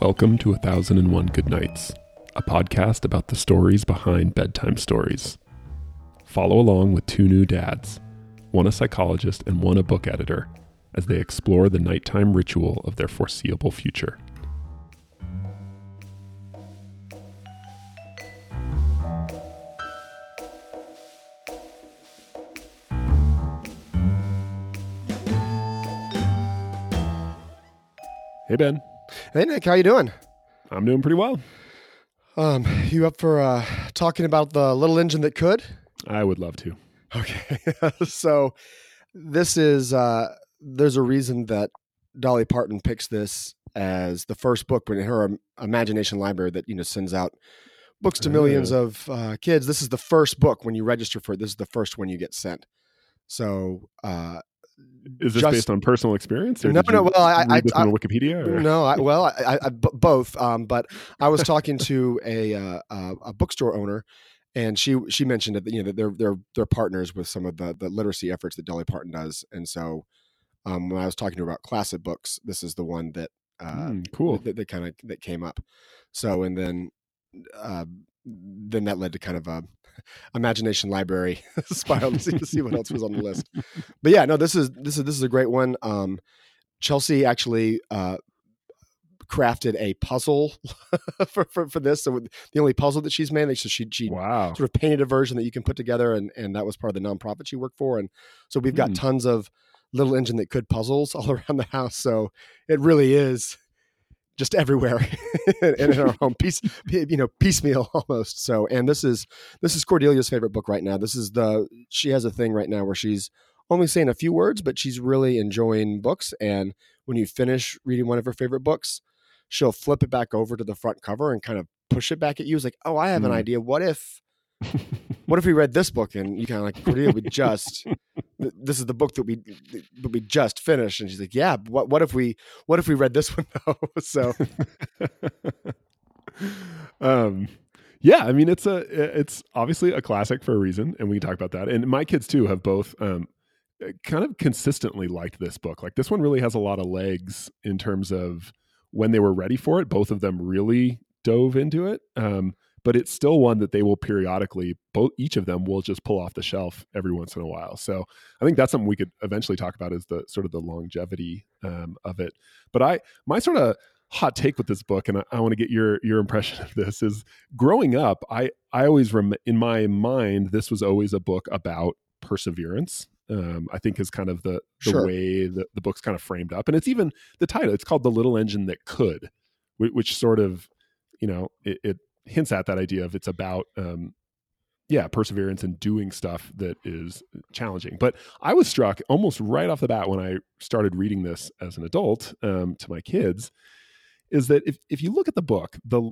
Welcome to A Thousand and One Good Nights, a podcast about the stories behind bedtime stories. Follow along with two new dads, one a psychologist and one a book editor, as they explore the nighttime ritual of their foreseeable future. Hey Ben, Hey Nick, how you doing? I'm doing pretty well. Um, you up for uh, talking about the little engine that could? I would love to. Okay, so this is uh, there's a reason that Dolly Parton picks this as the first book in her imagination library that you know sends out books to millions of uh, kids. This is the first book when you register for it. This is the first one you get sent. So uh, Is this Just- based on personal experience? Or No, no, well, I- I- I- on Wikipedia. Or? No, I, well, I, I, b- both. Um, but I was talking to a uh, uh, a bookstore owner, and she she mentioned that you know that they're they're they're partners with some of the the literacy efforts that Dolly Parton does, and so um, when I was talking to her about classic books, this is the one that uh, Hmm, cool. that, that kind of that came up. So and then uh, then that led to kind of a imagination library spiral to see, to see what else was on the list. But yeah, no, this is this is this is a great one. Um, Chelsea actually uh, crafted a puzzle for, for for this. So the only puzzle that she's made, so she she Wow. sort of painted a version that you can put together, and and that was part of the nonprofit she worked for. And so we've got Hmm. tons of little engine that could puzzles all around the house. So it really is just everywhere and in our home piece you know piecemeal almost. So and this is this is cordelia's favorite book right now. This is the she has a thing right now where she's only saying a few words but she's really enjoying books. And when you finish reading one of her favorite books she'll flip it back over to the front cover and kind of push it back at you. It's like oh i have an Mm. idea. What if what if we read this book? And you kind of like Cordelia, we just this is the book that we that we just finished and she's like yeah what what if we what if we read this one though so um, yeah, I mean it's a it's obviously a classic for a reason, and we can talk about that. And my kids too have both um, kind of consistently liked this book. Like this one really has a lot of legs in terms of when they were ready for it. Both of them really dove into it. Um, but it's still one that they will periodically both each of them will just pull off the shelf every once in a while. So i think that's something we could eventually talk about is the sort of the longevity um, of it. But i my sort of hot take with this book and i, I want to get your your impression of this is growing up i i always rem- in my mind this was always a book about perseverance um, i think is kind of the the Sure. way that the book's kind of framed up. And it's even the title it's called the little engine that could which, which sort of you know it, it hints at that idea of it's about um yeah perseverance and doing stuff that is challenging. But i was struck almost right off the bat when i started reading this as an adult um, to my kids is that if, if you look at the book the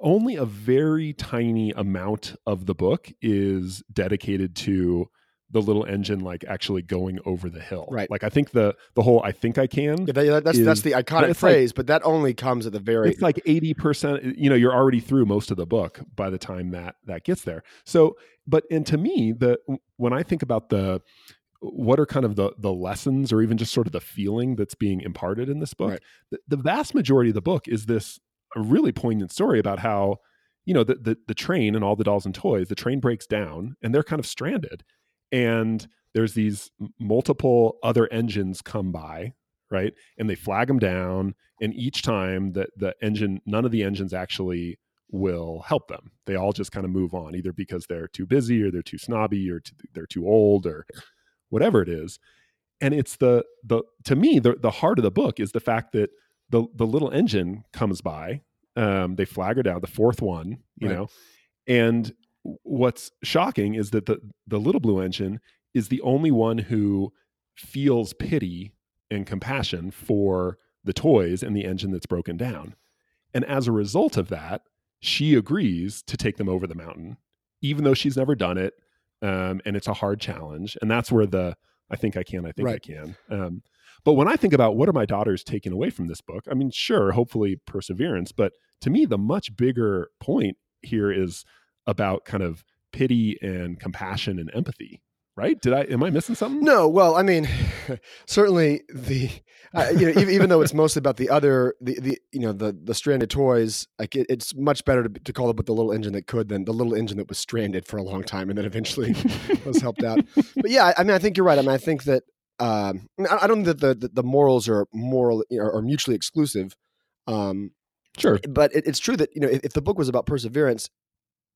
only a very tiny amount of the book is dedicated to the little engine like actually going over the hill Right. like i think the the whole i think i can yeah, that, that's that's the iconic it's like- phrase but that only comes at the very it's like 80% you know you're already through most of the book by the time that that gets there so but and to me the when i think about the what are kind of the the lessons or even just sort of the feeling that's being imparted in this book Right. the, the vast majority of the book is this a really poignant story about how you know the, the the train and all the dolls and toys the train breaks down and they're kind of stranded and there's these multiple other engines come by right? And they flag them down and each time that the engine none of the engines actually will help them. They all just kind of move on either because they're too busy or they're too snobby or too, they're too old or whatever it is. And it's the the to me the the heart of the book is the fact that the the little engine comes by um they flag her down the fourth one you Right. know? And what's shocking is that the the little blue engine is the only one who feels pity and compassion for the toys and the engine that's broken down. And as a result of that, she agrees to take them over the mountain, even though she's never done it. Um, and it's a hard challenge. And that's where the I think I can, I think I can. Um, but when I think about what are my daughters taking away from this book, I mean, sure, hopefully perseverance, but to me, the much bigger point here is about kind of pity and compassion and empathy. right? Did I am I missing something? No, well, I mean, certainly the uh, you know even, even though it's mostly about the other the the you know the the stranded toys, like it, it's much better to, to call it with the little engine that could than the little engine that was stranded for a long time and then eventually was helped out. But yeah, I mean, I think you're right. I mean, I think that um, I don't think that the, the, the morals are moral you know, are mutually exclusive. Um, sure, but it, it's true that you know if, if, the book was about perseverance,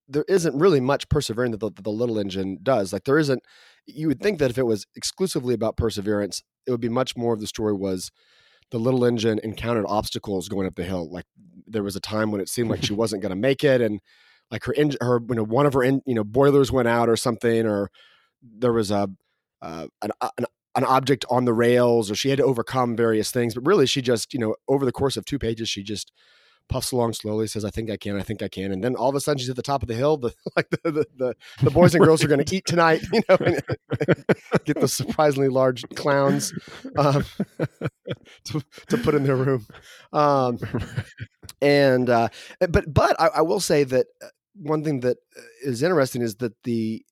there isn't really much persevering that the, the, little engine does. Like there isn't. You would think that if it was exclusively about perseverance, it would be much more of the story was the little engine encountered obstacles going up the hill. Like there was a time when it seemed like she wasn't going to make it, and like her engine, her you know one of her in, you know boilers went out or something, or there was a uh, an, an an object on the rails or she had to overcome various things but really she just you know over the course of two pages she just puffs along slowly says i think i can i think i can. And then all of a sudden she's at the top of the hill the like the the, the, the boys and girls are going to eat tonight you know and, get the surprisingly large clowns um, to, to put in their room. Um, and uh, but but I, I will say that uh, one thing that uh, interesting is that the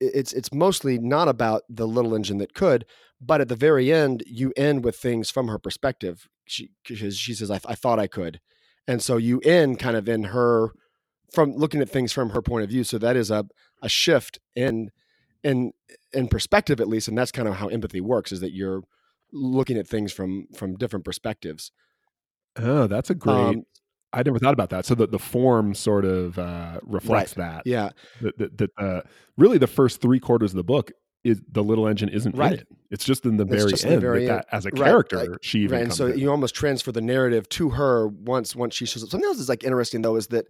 it's it's mostly not about the little engine that could, but at the very end, you end with things from her perspective. She she says, I, I thought I could," and so you end kind of in her from looking at things from her point of view. So that is a a shift in in in perspective at least, and that's kind of how empathy works: is that you're looking at things from from different perspectives. Oh, that's a great. Um, I never thought about that. So that the form sort of uh, reflects right. that. Yeah. That, that, that uh, really the first three quarters of the book is the little engine isn't right. it. It's just in the it's very end. The very that, end. That, as a character, right. like, she even right. and so in. you almost transfer the narrative to her once once she shows up. Something else is like interesting though is that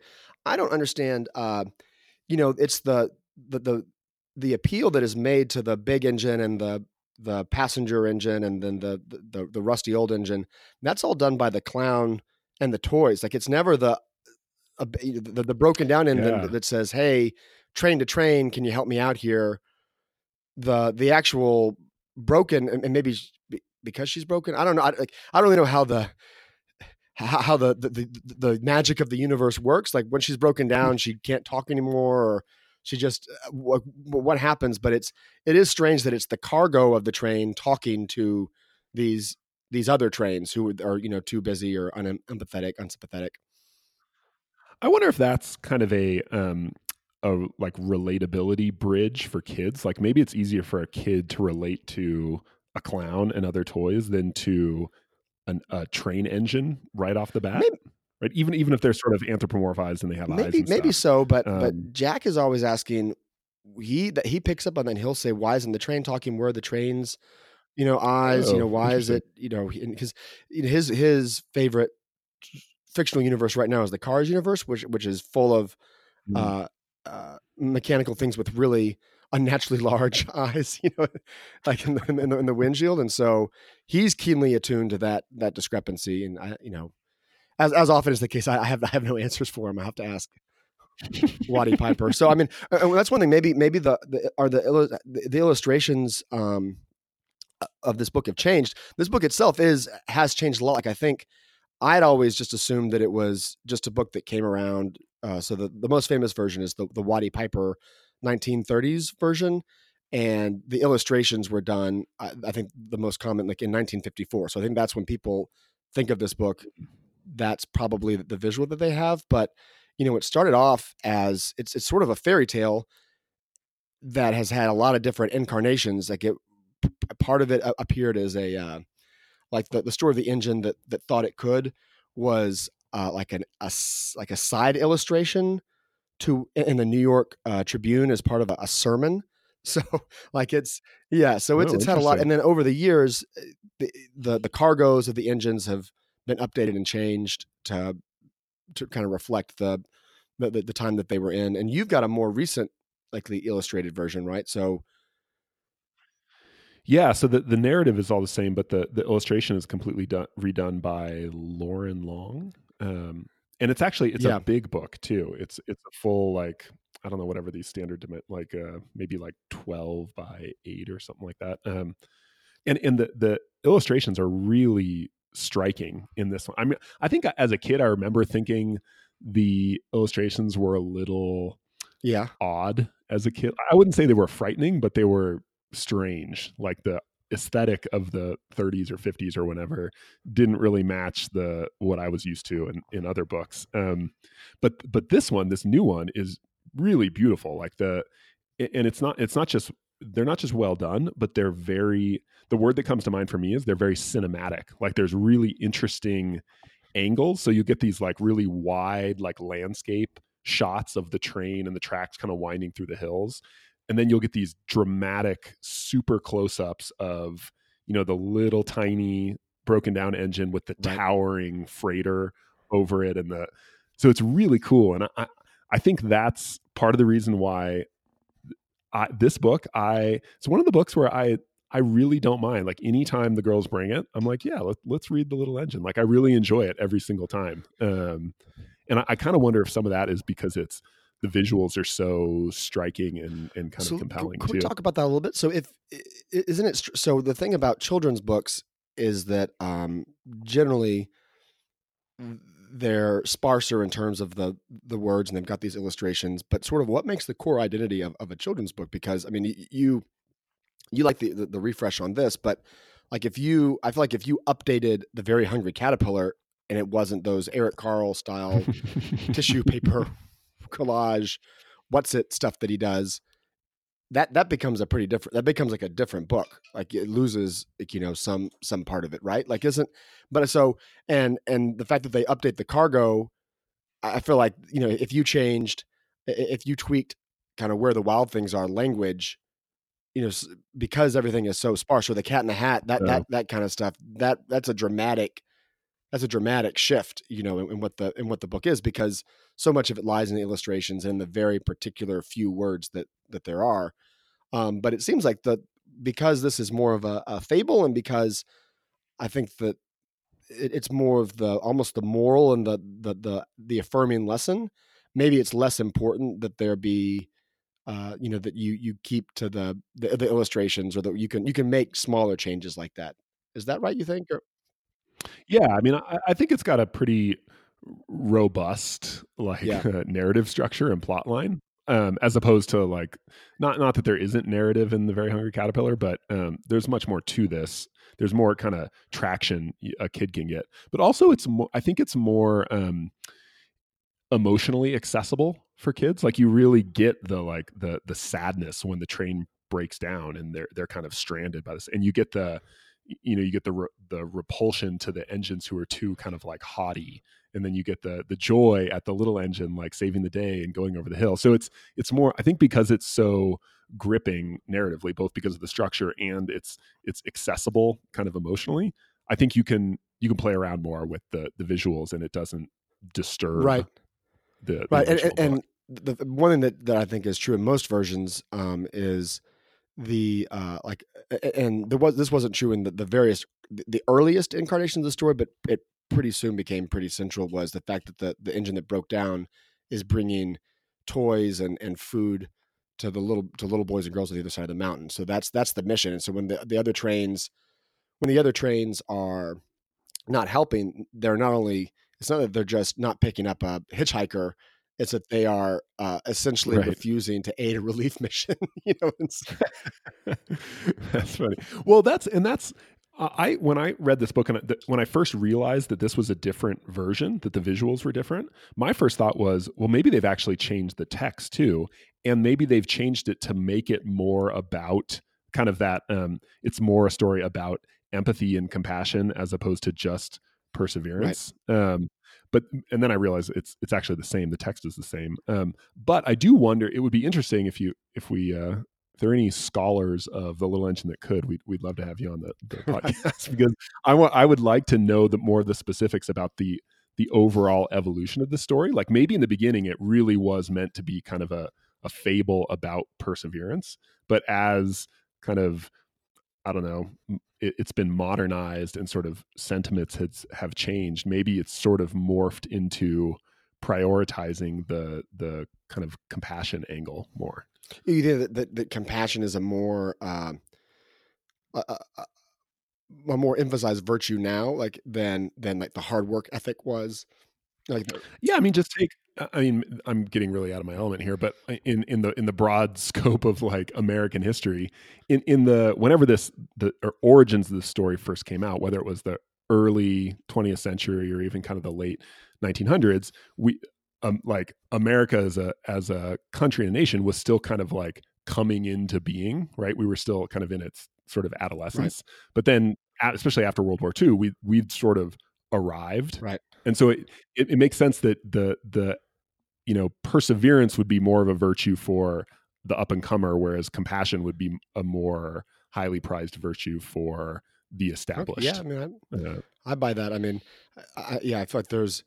I don't understand. Uh, you know, it's the the the the appeal that is made to the big engine and the the passenger engine and then the the, the rusty old engine. That's all done by the clown and the toys. Like it's never the the, the, broken down engine yeah. that says, "Hey, train to train, can you help me out here?" The the actual broken and, maybe because she's broken. I don't know. I, like I don't really know how the how the, the, the the magic of the universe works. Like when she's broken hmm. down, she can't talk anymore, or she just uh, what, what happens. But it's it is strange that it's the cargo of the train talking to these these other trains who are you know too busy or unempathetic, unsympathetic. I wonder if that's kind of a um, a like relatability bridge for kids. Like maybe it's easier for a kid to relate to a clown and other toys than to an, a train engine right off the bat. Maybe, right, even even if they're sort of anthropomorphized and they have maybe, eyes. maybe so, but um, but Jack is always asking. He that he picks up on that. He'll say, "Why isn't the train talking? Where are the trains?" you know eyes oh, you know why is it you know because his his favorite fictional universe right now is the cars universe which which is full of mm. uh, uh, mechanical things with really unnaturally large eyes you know like in the, in the, in the windshield and so he's keenly attuned to that that discrepancy and i you know as as often is the case i, I have i have no answers for him i have to ask Watty Piper. So I mean, that's one thing. Maybe maybe the, the are the the illustrations um, of this book have changed. This book itself is has changed a lot. Like I think I'd always just assumed that it was just a book that came around. Uh, so the, the most famous version is the the Watty Piper 1930s version, and the illustrations were done. I, I think the most common like in 1954. So I think that's when people think of this book. That's probably the visual that they have. But you know, it started off as it's it's sort of a fairy tale that has had a lot of different incarnations. Like it part of it appeared as a uh, like the, the story of the engine that that thought it could was uh, like an a, like a side illustration to in the New York uh, Tribune as part of a, a, sermon. So like it's yeah, so it's oh, it's had a lot, and then over the years, eh, the, the the cargoes of the engines have been updated and changed to to kind of reflect the the, the time that they were in. And you've got a more recent, like the illustrated version, right? So yeah, so the, the narrative is all the same, but the, the illustration is completely done, redone by Loren Long. Um, and it's actually it's yeah. a big book too. It's it's a full like I don't know whatever these standard like uh, maybe like twelve by eight or something like that. Um, and and the the illustrations are really striking in this one. I mean, I think as a kid I remember thinking the illustrations were a little yeah odd as a kid. I wouldn't say they were frightening, but they were strange. Like the aesthetic of the 30s or 50s or whenever didn't really match the what I was used to in, in other books. Um, but but this one, this new one, is really beautiful. Like the and it's not it's not just they're not just well done, but they're very the word that comes to mind for me is they're very cinematic. Like there's really interesting angles. So you get these like really wide like landscape shots of the train and the tracks kind of winding through the hills and then you'll get these dramatic super close-ups of you know the little tiny broken down engine with the right. towering freighter over it and the so it's really cool and i i think that's part of the reason why I, this book i it's one of the books where i i really don't mind like anytime the girls bring it i'm like yeah let, let's read the little engine like i really enjoy it every single time um and i, I kind of wonder if some of that is because it's the visuals are so striking and, and kind so of compelling can too. we talk about that a little bit? So if isn't it so the thing about children's books is that um, generally they're sparser in terms of the the words and they've got these illustrations, but sort of what makes the core identity of, of a children's book? Because I mean you you like the, the, the refresh on this, but like if you I feel like if you updated the very hungry caterpillar and it wasn't those Eric Carle style tissue paper collage, what's it stuff that he does, that that becomes a pretty different. That becomes like a different book. Like it loses, like, you know, some some part of it, right? Like isn't, but uh, so and and the fact that they update the cargo, I feel like you know if you changed, if you tweaked kind of where the wild things are language you know because everything is so sparse or the cat in the hat that yeah. that that kind of stuff that that's a dramatic that's a dramatic shift, you know, in, in, what the in what the book is because so much of it lies in the illustrations and the very particular few words that that there are. Um, but it seems like the because this is more of a, a fable and because I think that it, it's more of the almost the moral and the the the the affirming lesson. Maybe it's less important that there be uh, you know that you you keep to the, the, the illustrations or that you can you can make smaller changes like that. Is that right? You think? Or? Yeah, I mean, I, I think it's got a pretty robust like yeah. narrative structure and plot line. Um, as opposed to like not not that there isn't narrative in the very hungry caterpillar but um, there's much more to this there's more kind of traction a kid can get but also it's more i think it's more um, emotionally accessible for kids like you really get the like the the sadness when the train breaks down and they're they're kind of stranded by this and you get the you know you get the re- the repulsion to the engines who are too kind of like haughty and then you get the the joy at the little engine like saving the day and going over the hill. So it's it's more i think because it's so gripping narratively both because of the structure and it's it's accessible kind of emotionally i think you can you can play around more with the the visuals and it doesn't disturb right. the, the right and, and, and the, the, one thing that, that i think is true in most versions um, is the uh like and there was this wasn't true in the, the various the earliest incarnations of the story but it pretty soon became pretty central was the fact that the the engine that broke down is bringing toys and and food to the little to little boys and girls on the other side of the mountain. So that's that's the mission. And so when the, the other trains when the other trains are not helping they're not only it's not that they're just not picking up a hitchhiker it's that they are uh, essentially right. refusing to aid a relief mission. you know, that's funny. Well, that's and that's uh, I when I read this book and th- when I first realized that this was a different version, that the visuals were different, my first thought was, well, maybe they've actually changed the text too, and maybe they've changed it to make it more about kind of that. Um, it's more a story about empathy and compassion as opposed to just perseverance. Right. Um, but and then I realized it's it's actually the same. The text is the same. Um, but I do wonder. It would be interesting if you if we uh, if there are any scholars of the little engine that could, we'd we'd love to have you on the, the podcast because I want I would like to know the more of the specifics about the the overall evolution of the story. Like maybe in the beginning it really was meant to be kind of a a fable about perseverance, but as kind of I don't know, it, has been modernized and sort of sentiments has, have changed. Maybe it's sort of morphed into prioritizing the the kind of compassion angle more. You think that, that, that compassion is a more uh, a, a, a, more emphasized virtue now, like than than like the hard work ethic was Like, Yeah, I mean, just take. I mean, I'm getting really out of my element here, but in in the in the broad scope of like American history, in in the whenever this the origins of the story first came out, whether it was the early 20th century or even kind of the late 1900s, we um, like America as a as a country and a nation was still kind of like coming into being, right? We were still kind of in its sort of adolescence, right. but then especially after World War II, we we'd sort of arrived, right? And so it, it, it makes sense that the the you know perseverance would be more of a virtue for the up and comer, whereas compassion would be a more highly prized virtue for the established. Yeah, I mean, I, uh, I buy that. I mean, I, yeah, I feel like there's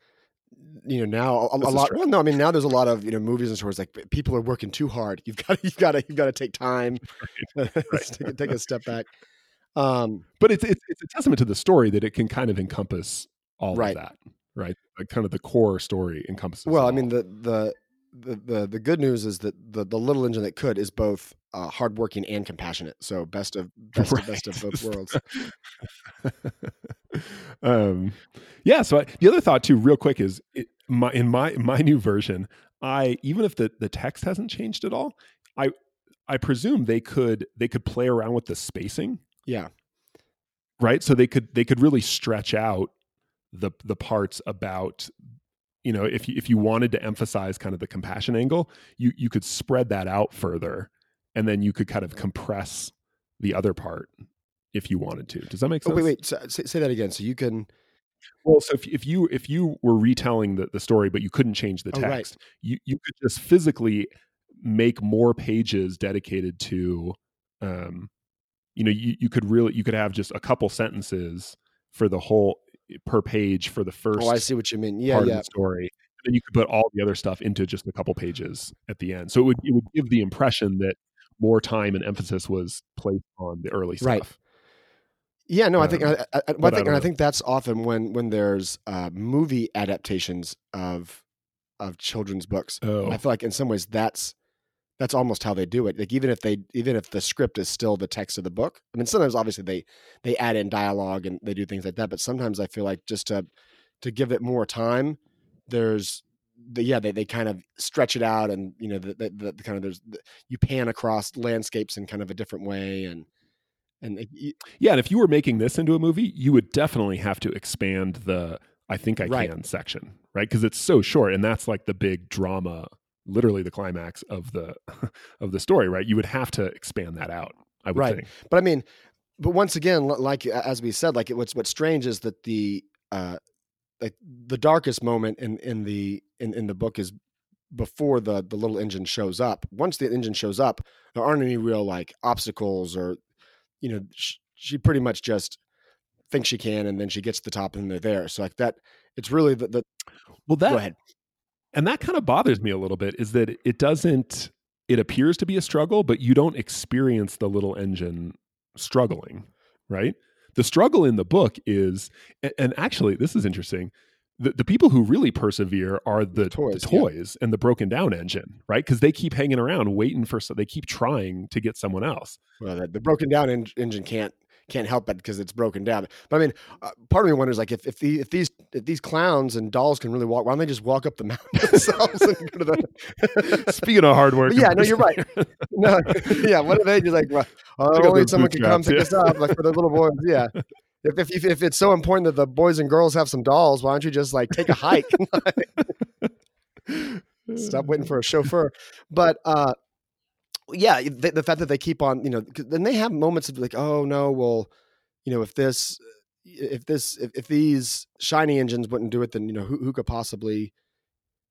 you know now a, a lot well no i mean now there's a lot of you know movies and stories like people are working too hard you've got you've got to you've got to take time right. Right. take, take, a step back um but it's, it's it's a testament to the story that it can kind of encompass all right. of that right like kind of the core story encompasses well i mean the the the, the the good news is that the the little engine that could is both uh, hardworking and compassionate. So best of best right. of best of both worlds. um, yeah. So I, the other thought too, real quick, is it, my in my my new version, I even if the the text hasn't changed at all, I I presume they could they could play around with the spacing. Yeah. Right. So they could they could really stretch out the the parts about you know if you if you wanted to emphasize kind of the compassion angle you you could spread that out further and then you could kind of compress the other part if you wanted to does that make sense oh, wait wait so, say, say, that again so you can well so if, if you if you were retelling the, the story but you couldn't change the text oh, right. you you could just physically make more pages dedicated to um you know you, you could really you could have just a couple sentences for the whole per page for the first. Oh, I see what you mean. Yeah, yeah. story. And then you could put all the other stuff into just a couple pages at the end. So it would it would give the impression that more time and emphasis was placed on the early stuff. Right. Yeah, no, I think um, I, I, I, think, and I think that's often when when there's uh, movie adaptations of of children's books. Oh. I feel like in some ways that's that's almost how they do it. Like even if they even if the script is still the text of the book. I mean, sometimes obviously they they add in dialogue and they do things like that, but sometimes I feel like just to to give it more time, there's the, yeah they, they kind of stretch it out and you know the, the, the kind of there's the, you pan across landscapes in kind of a different way and and it, yeah and if you were making this into a movie you would definitely have to expand the i think i right. can section right because it's so short and that's like the big drama literally the climax of the of the story, right? You would have to expand that out. I would right. think. But I mean, but once again, like as we said, like what's what's strange is that the uh like the darkest moment in in the in in the book is before the the little engine shows up. Once the engine shows up, there aren't any real like obstacles or you know sh- she pretty much just thinks she can and then she gets to the top and they're there. So like that it's really the, the well that go ahead and that kind of bothers me a little bit is that it doesn't it appears to be a struggle but you don't experience the little engine struggling right? The struggle in the book is and actually this is interesting the, the people who really persevere are the, the toys, the toys yeah. and the broken down engine right? Because they keep hanging around waiting for so they keep trying to get someone else. Well the, the broken down en- engine can't can't help it because it's broken down. But I mean, uh, part of me wonders like if if, the, if these if these clowns and dolls can really walk, why don't they just walk up the mountain themselves and go to the? Speaking of hard work, yeah, no, you're right. No, yeah, what are they just like? Well, uh, only someone can come pick yeah. us up, like for the little boys. Yeah. If, if if it's so important that the boys and girls have some dolls, why don't you just like take a hike? Stop waiting for a chauffeur. But uh, yeah, the, the, fact that they keep on, you know, then they have moments of like, oh no, well, you know, if this, if this, if, if these shiny engines wouldn't do it, then you know, who, who could possibly,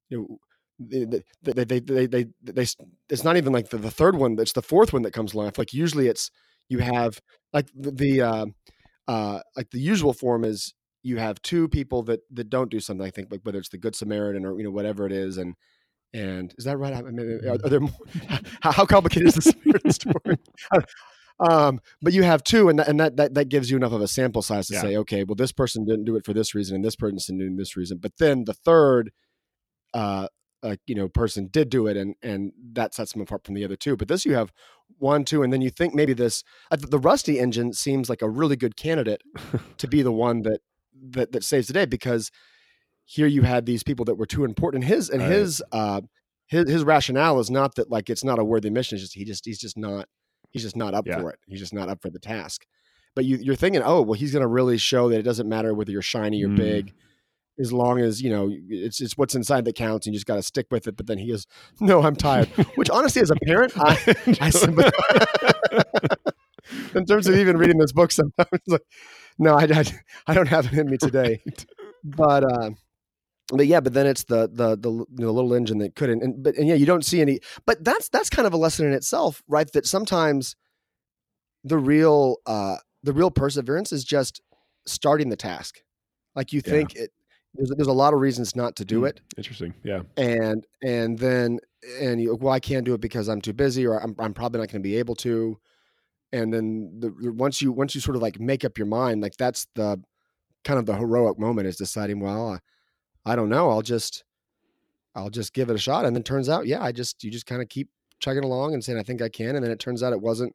you know, they they, they they they they it's not even like the, the third one it's the fourth one that comes along like usually it's you have like the, the uh uh like the usual form is you have two people that that don't do something i think like whether it's the good samaritan or you know whatever it is and and is that right? I mean, are, are there more, how complicated is the spirit story? um, but you have two, and that, and that, that that gives you enough of a sample size to yeah. say, okay, well, this person didn't do it for this reason, and this person didn't do this reason. But then the third, uh, uh, you know, person did do it, and and that sets them apart from the other two. But this, you have one, two, and then you think maybe this uh, the Rusty engine seems like a really good candidate to be the one that that that saves the day because here you had these people that were too important. And his and Right. his uh his his rationale is not that like it's not a worthy mission. It's just he just he's just not he's just not up Yeah. for it. He's just not up for the task. But you you're thinking, oh well, he's going to really show that it doesn't matter whether you're shiny or Mm. big, as long as you know it's it's what's inside that counts, and you just got to stick with it. But then he goes, no, I'm tired. Which honestly, as a parent, I I sympathize. in terms of even reading this book sometimes like no I, I, I don't have it in me today but uh but yeah but then it's the the the, you know, little engine that couldn't and but and yeah you don't see any but that's that's kind of a lesson in itself right that sometimes the real uh the real perseverance is just starting the task like you Yeah. think it there's, there's a lot of reasons not to do Mm. it Interesting. Yeah. and and then and you well I can't do it because I'm too busy or I'm I'm probably not going to be able to and then the, the- once you once you sort of like make up your mind like that's the kind of the heroic moment is deciding well I, I don't know I'll just I'll just give it a shot and then turns out yeah I just you just kind of keep chugging along and saying I think I can and then it turns out it wasn't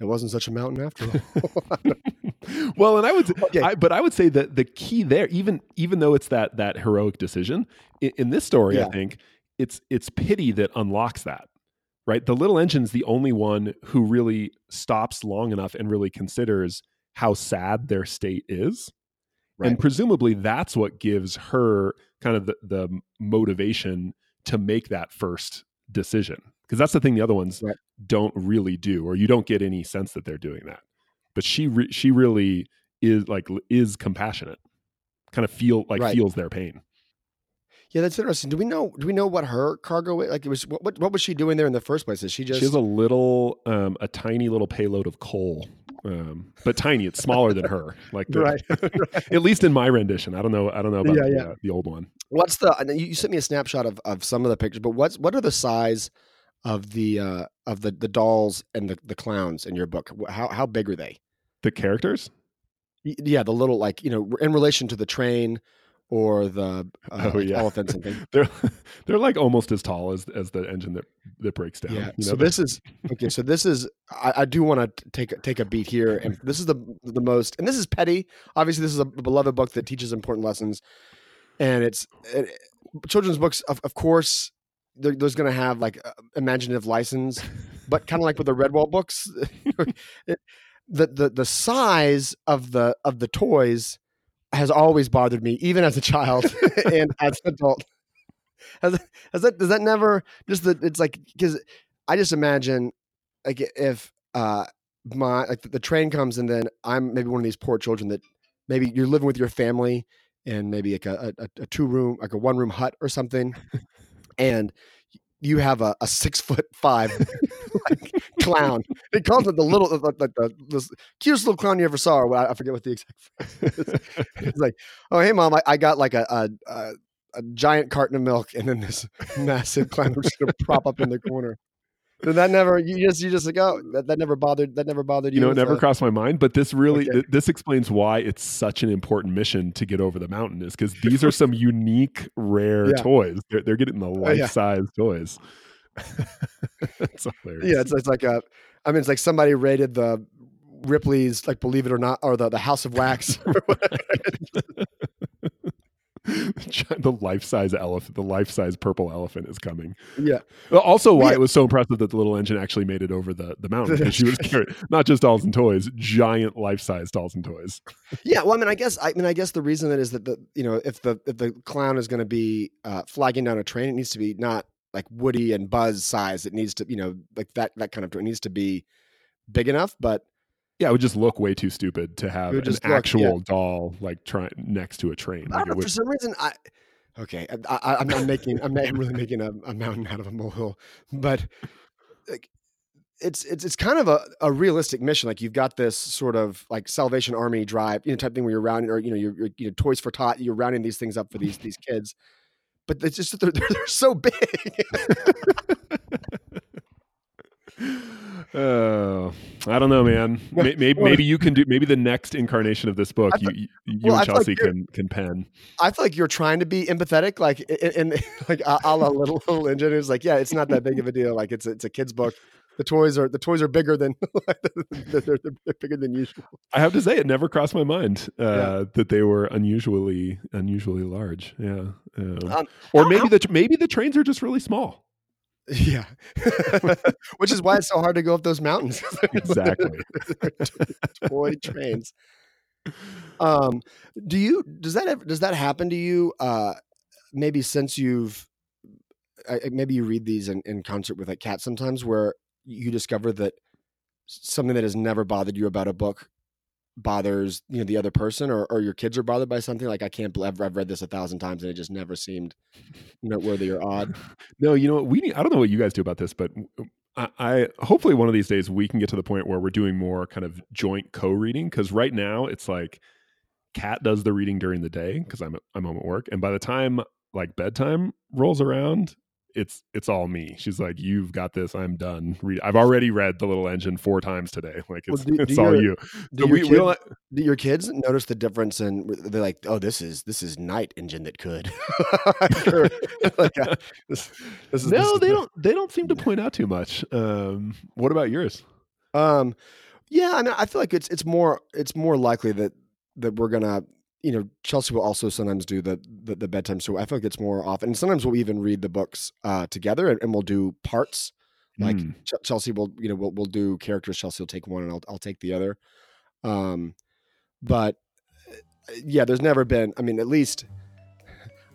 it wasn't such a mountain after all well, and I would, Okay. I, but I would say that the key there, even even though it's that that heroic decision in, in this story, Yeah. I think it's it's pity that unlocks that. Right, the little engine's the only one who really stops long enough and really considers how sad their state is, and presumably that's what gives her kind of the, the motivation to make that first decision. Because that's the thing the other ones Right. don't really do, or you don't get any sense that they're doing that. But she re- she really is like is compassionate, kind of feel like Right. feels their pain. Yeah that's interesting do we know do we know what her cargo like it was what, what was she doing there in the first place is she just she has a little, um, a tiny little payload of coal, um, but tiny. It's smaller than her. Like the, right at least in my rendition. I don't know. I don't know about Yeah, the, yeah. uh, the old one. What's the? You you sent me a snapshot of, of some of the pictures, but what's what are the size of the uh, of the the dolls and the, the clowns in your book? How how big are they? The characters. Yeah, the little like you know in relation to the train or the uh, Oh, like yeah. elephants and things. They're they're like almost as tall as as the engine that that breaks down. Yeah. you so this is okay. So this is I, I do want to take a- take a beat here, and this is the the most, and this is petty. Obviously, this is a beloved book that teaches important lessons, and it's it, children's books. Of, of course, there, there's going to have like uh, imaginative license, but kind of like with the Redwall books, it, the the the size of the of the toys has always bothered me, even as a child and as an adult. Has, has that does that never just that it's like because I just imagine like if uh my like the train comes and then I'm maybe one of these poor children that maybe you're living with your family and maybe like a, a, a two room like a one room hut or something and you have a, a six foot five like clown. It calls it the little the, the, the, the cutest little clown you ever saw. Or I forget what the exact phrase. It's like, oh hey mom, I, I got like a, a, a a giant carton of milk and then this massive clown just gonna prop up in the corner. Did that never you just you just like oh that, that never bothered that never bothered you? you know, it never crossed my mind, but this really Okay. th- this explains why it's such an important mission to get over the mountain is because these are some unique, rare Yeah. toys. They're, they're getting the oh, life size toys. It's hilarious. Yeah, it's, it's like a. I mean, it's like somebody rated the Ripley's, like Believe It or Not, or the the House of Wax. the life size elephant, the life size purple elephant is coming. yeah, Also, why Yeah. it was so impressive that the little engine actually made it over the, the mountain because she was carrying not just dolls and toys, giant life size dolls and toys. yeah. Well, I mean, I guess I mean, I guess the reason that is that the you know if the if the clown is going to be uh, flagging down a train, it needs to be not like Woody and Buzz size. It needs to you know like that that kind of. It needs to be big enough, but Yeah, it would just look way too stupid to have an look- yeah. actual doll like trying next to a train. I Like, don't know, would- for some reason I. Okay, I, I, I'm not making. I'm, not, I'm really making a, a mountain out of a molehill, but like, it's it's it's kind of a, a realistic mission. Like you've got this sort of like Salvation Army drive, you know, type thing where you're rounding, or you know, you're, you're you know, Toys for Tot. You're rounding these things up for these these kids, but it's just they're, they're, they're so big. Oh, I don't know, man. Maybe, maybe you can do. Maybe the next incarnation of this book, I you you, well, and feel like Chelsea can can pen. I feel like you're trying to be empathetic, like in, in like a, a la little little engine. It's like, yeah, it's not that big of a deal. Like it's it's a kid's book. The toys are the toys are bigger than they're, they're, they're, bigger than usual. I have to say, it never crossed my mind uh, yeah. that they were unusually unusually large. Yeah, um, um, or maybe the maybe the trains are just really small. Yeah, which is why it's so hard to go up those mountains. exactly, toy trains. Um, do you does that ever, does that happen to you? Uh, maybe since you've maybe you read these in, in concert with like Kat sometimes, where you discover that something that has never bothered you about a book bothers you know the other person or, or your kids are bothered by something? Like i can't believe i've read this a thousand times and it just never seemed noteworthy or odd. No you know we need, i don't know what you guys do about this but I, I hopefully one of these days we can get to the point where we're doing more kind of joint co-reading because right now it's like Kat does the reading during the day because i'm i'm home at work and by the time like bedtime rolls around it's it's all me. She's like, "You've got this. I'm done. Read. I've already read the Little Engine four times today. Like it's, well, do, it's do all your, you." Do, your we, kid, we do your kids notice the difference? And they're like, "Oh, this is this is Night Engine that could." like, uh, this, this is, no, this they the... don't. They don't seem to point out too much. Um, what about yours? Um, yeah, I mean, I feel like it's it's more it's more likely that that we're gonna you know, Chelsea will also sometimes do the, the, the bedtime story. I feel like it's more often. And sometimes we'll even read the books uh, together, and, and, we'll do parts. Like mm. Ch- Chelsea will, you know, we'll, we'll do characters. Chelsea will take one, and I'll I'll take the other. Um, but uh, yeah, there's never been. I mean, at least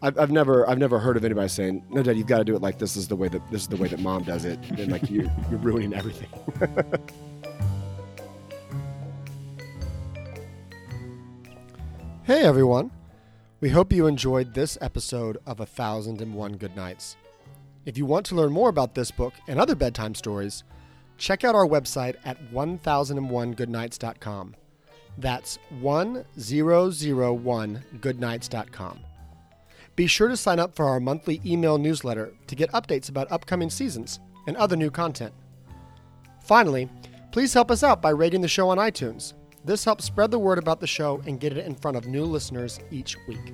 I've, I've never I've never heard of anybody saying, "No, Dad, you've got to do it like this is the way that this is the way that Mom does it," and like you you're ruining everything. Hey everyone! We hope you enjoyed this episode of A Thousand and One Good Nights. If you want to learn more about this book and other bedtime stories, check out our website at 1001goodnights.com. That's 1001goodnights.com. Be sure to sign up for our monthly email newsletter to get updates about upcoming seasons and other new content. Finally, please help us out by rating the show on iTunes this helps spread the word about the show and get it in front of new listeners each week.